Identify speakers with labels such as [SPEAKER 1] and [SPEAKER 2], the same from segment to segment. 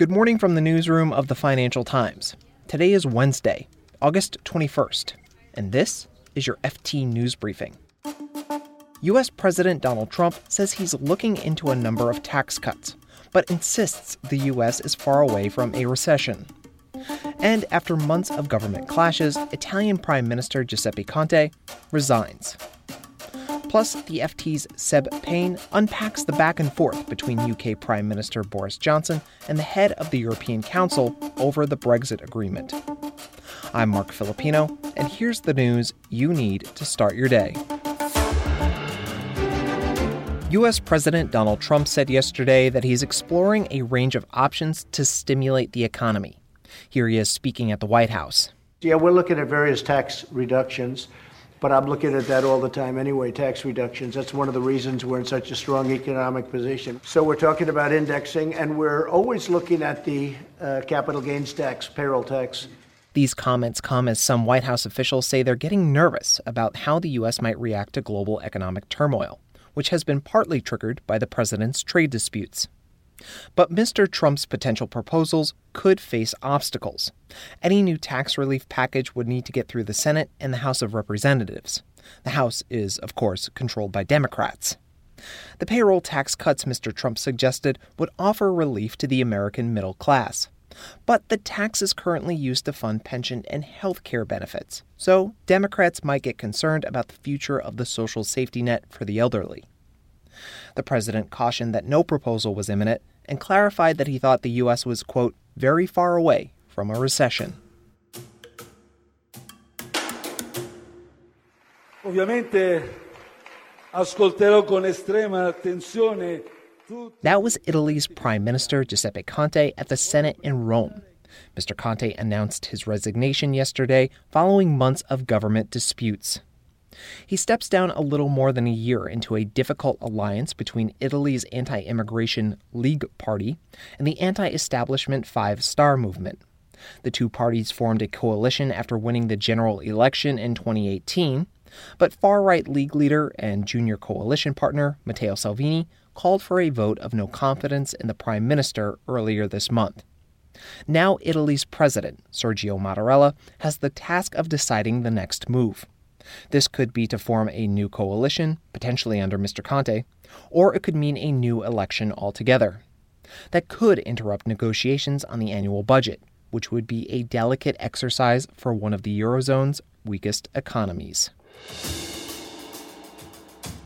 [SPEAKER 1] Good morning from the newsroom of the Financial Times. Today is Wednesday, August 21st, and this is your FT News Briefing. U.S. President Donald Trump says he's looking into a number of tax cuts, but insists the U.S. is far away from a recession. And after months of government clashes, Italian Prime Minister Giuseppe Conte resigns. Plus, the FT's Seb Payne unpacks the back and forth between UK Prime Minister Boris Johnson and the head of the European Council over the Brexit agreement. I'm Marc Filippino, and here's the news you need to start your day. U.S. President Donald Trump said yesterday that he's exploring a range of options to stimulate the economy. Here he is speaking at the White House.
[SPEAKER 2] Yeah, we're looking at various tax reductions. But I'm looking at that all the time anyway, tax reductions. That's one of the reasons we're in such a strong economic position. So we're talking about indexing, and we're always looking at the uh, capital gains tax, payroll tax.
[SPEAKER 1] These comments come as some White House officials say they're getting nervous about how the U.S. might react to global economic turmoil, which has been partly triggered by the president's trade disputes. But Mr. Trump's potential proposals could face obstacles. Any new tax relief package would need to get through the Senate and the House of Representatives. The House is, of course, controlled by Democrats. The payroll tax cuts Mr. Trump suggested would offer relief to the American middle class. But the tax is currently used to fund pension and health care benefits, so Democrats might get concerned about the future of the social safety net for the elderly. The president cautioned that no proposal was imminent and clarified that he thought the U.S. was, quote, very far away from a recession.
[SPEAKER 3] Ovviamente ascolterò con estrema attenzione
[SPEAKER 1] that was Italy's Prime Minister Giuseppe Conte at the Senate in Rome. Mr. Conte announced his resignation yesterday following months of government disputes. He steps down a little more than a year into a difficult alliance between Italy's anti immigration League Party and the anti establishment Five Star Movement. The two parties formed a coalition after winning the general election in 2018, but far right League leader and junior coalition partner Matteo Salvini called for a vote of no confidence in the prime minister earlier this month. Now, Italy's president, Sergio Mattarella, has the task of deciding the next move. This could be to form a new coalition, potentially under Mr. Conte, or it could mean a new election altogether. That could interrupt negotiations on the annual budget, which would be a delicate exercise for one of the Eurozone's weakest economies.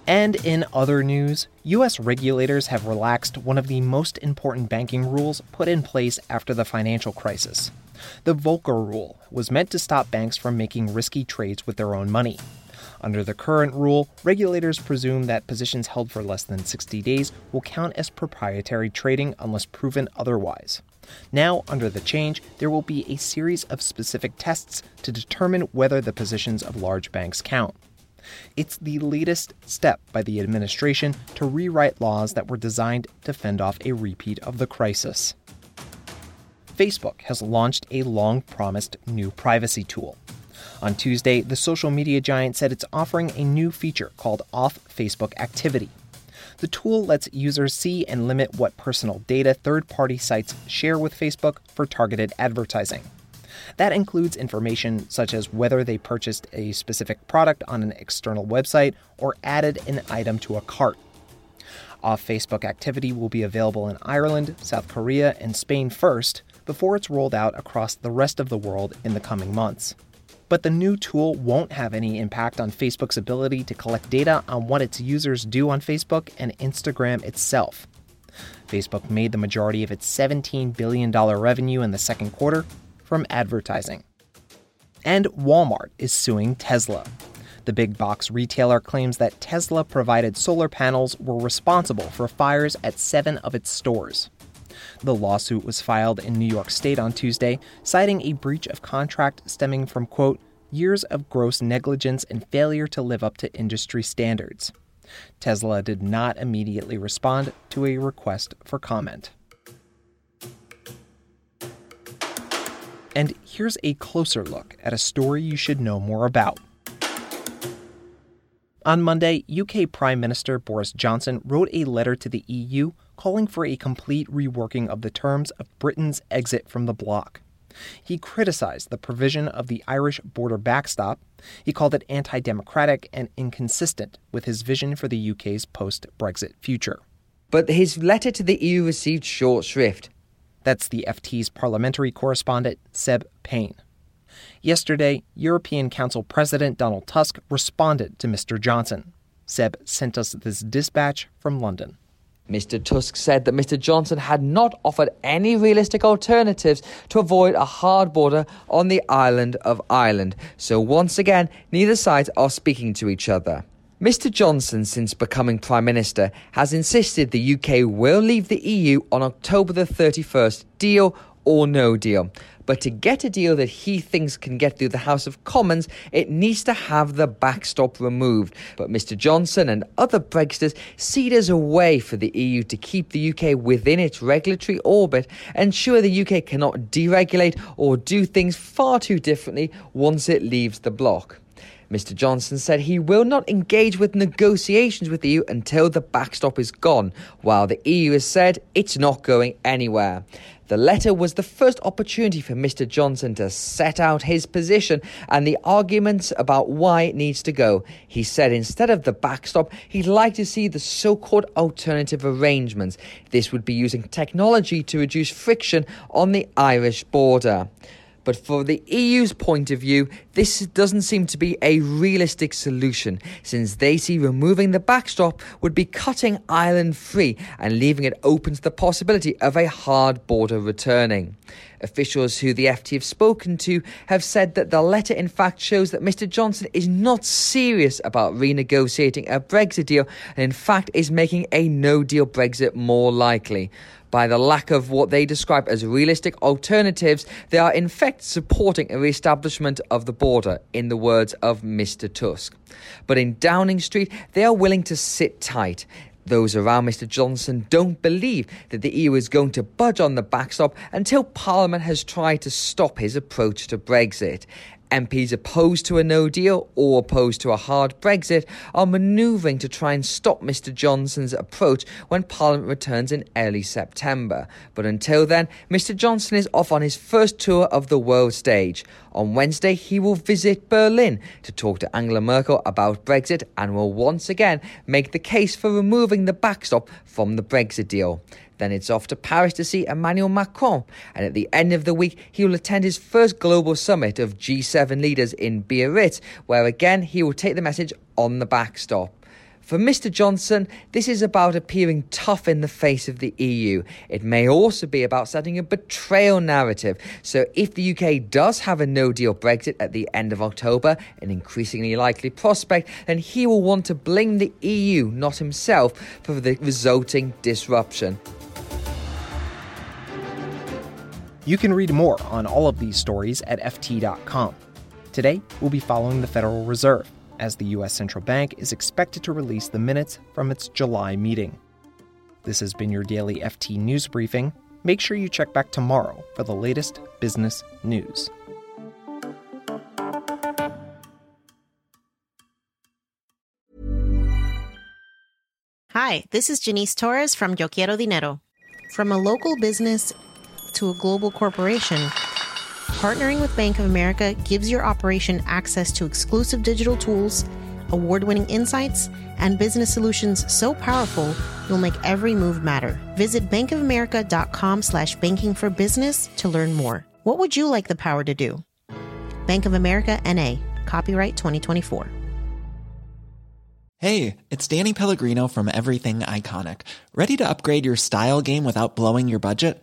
[SPEAKER 1] And in other news, U.S. regulators have relaxed one of the most important banking rules put in place after the financial crisis. The Volcker Rule was meant to stop banks from making risky trades with their own money. Under the current rule, regulators presume that positions held for less than 60 days will count as proprietary trading unless proven otherwise. Now, under the change, there will be a series of specific tests to determine whether the positions of large banks count. It's the latest step by the administration to rewrite laws that were designed to fend off a repeat of the crisis. Facebook has launched a long promised new privacy tool. On Tuesday, the social media giant said it's offering a new feature called Off Facebook Activity. The tool lets users see and limit what personal data third party sites share with Facebook for targeted advertising. That includes information such as whether they purchased a specific product on an external website or added an item to a cart. Off Facebook activity will be available in Ireland, South Korea, and Spain first before it's rolled out across the rest of the world in the coming months. But the new tool won't have any impact on Facebook's ability to collect data on what its users do on Facebook and Instagram itself. Facebook made the majority of its $17 billion revenue in the second quarter from advertising. And Walmart is suing Tesla. The big box retailer claims that Tesla provided solar panels were responsible for fires at seven of its stores. The lawsuit was filed in New York State on Tuesday, citing a breach of contract stemming from, quote, years of gross negligence and failure to live up to industry standards. Tesla did not immediately respond to a request for comment. And here's a closer look at a story you should know more about. On Monday, UK Prime Minister Boris Johnson wrote a letter to the EU calling for a complete reworking of the terms of Britain's exit from the bloc. He criticized the provision of the Irish border backstop. He called it anti democratic and inconsistent with his vision for the UK's post Brexit future.
[SPEAKER 4] But his letter to the EU received short shrift.
[SPEAKER 1] That's the FT's parliamentary correspondent, Seb Payne. Yesterday, European Council President Donald Tusk responded to Mr. Johnson. Seb sent us this dispatch from London.
[SPEAKER 4] Mr. Tusk said that Mr. Johnson had not offered any realistic alternatives to avoid a hard border on the island of Ireland. So once again, neither sides are speaking to each other. Mr. Johnson, since becoming Prime Minister, has insisted the UK will leave the EU on October the 31st, deal or no deal. But to get a deal that he thinks can get through the House of Commons, it needs to have the backstop removed. But Mr. Johnson and other Brexiters see it as a way for the EU to keep the UK within its regulatory orbit, ensure the UK cannot deregulate or do things far too differently once it leaves the bloc. Mr. Johnson said he will not engage with negotiations with the EU until the backstop is gone, while the EU has said it's not going anywhere. The letter was the first opportunity for Mr. Johnson to set out his position and the arguments about why it needs to go. He said instead of the backstop, he'd like to see the so called alternative arrangements. This would be using technology to reduce friction on the Irish border. But for the EU's point of view, this doesn't seem to be a realistic solution, since they see removing the backstop would be cutting Ireland free and leaving it open to the possibility of a hard border returning. Officials who the FT have spoken to have said that the letter in fact shows that Mr Johnson is not serious about renegotiating a Brexit deal and in fact is making a no deal Brexit more likely by the lack of what they describe as realistic alternatives, they are in fact supporting a re-establishment of the border, in the words of Mr. Tusk. But in Downing Street, they are willing to sit tight. Those around Mr. Johnson don't believe that the EU is going to budge on the backstop until Parliament has tried to stop his approach to Brexit. MPs opposed to a no deal or opposed to a hard Brexit are manoeuvring to try and stop Mr Johnson's approach when Parliament returns in early September. But until then, Mr Johnson is off on his first tour of the world stage. On Wednesday, he will visit Berlin to talk to Angela Merkel about Brexit and will once again make the case for removing the backstop from the Brexit deal. Then it's off to Paris to see Emmanuel Macron. And at the end of the week, he will attend his first global summit of G7 leaders in Biarritz, where again he will take the message on the backstop. For Mr. Johnson, this is about appearing tough in the face of the EU. It may also be about setting a betrayal narrative. So, if the UK does have a no deal Brexit at the end of October, an increasingly likely prospect, then he will want to blame the EU, not himself, for the resulting disruption.
[SPEAKER 1] You can read more on all of these stories at FT.com. Today, we'll be following the Federal Reserve, as the U.S. Central Bank is expected to release the minutes from its July meeting. This has been your daily FT News Briefing. Make sure you check back tomorrow for the latest business news.
[SPEAKER 5] Hi, this is Janice Torres from Yo Quiero Dinero. From a local business to a global corporation, partnering with Bank of America gives your operation access to exclusive digital tools, award winning insights, and business solutions so powerful you'll make every move matter. Visit bankofamerica.com slash banking for business to learn more. What would you like the power to do? Bank of America NA, copyright 2024.
[SPEAKER 6] Hey, it's Danny Pellegrino from Everything Iconic. Ready to upgrade your style game without blowing your budget?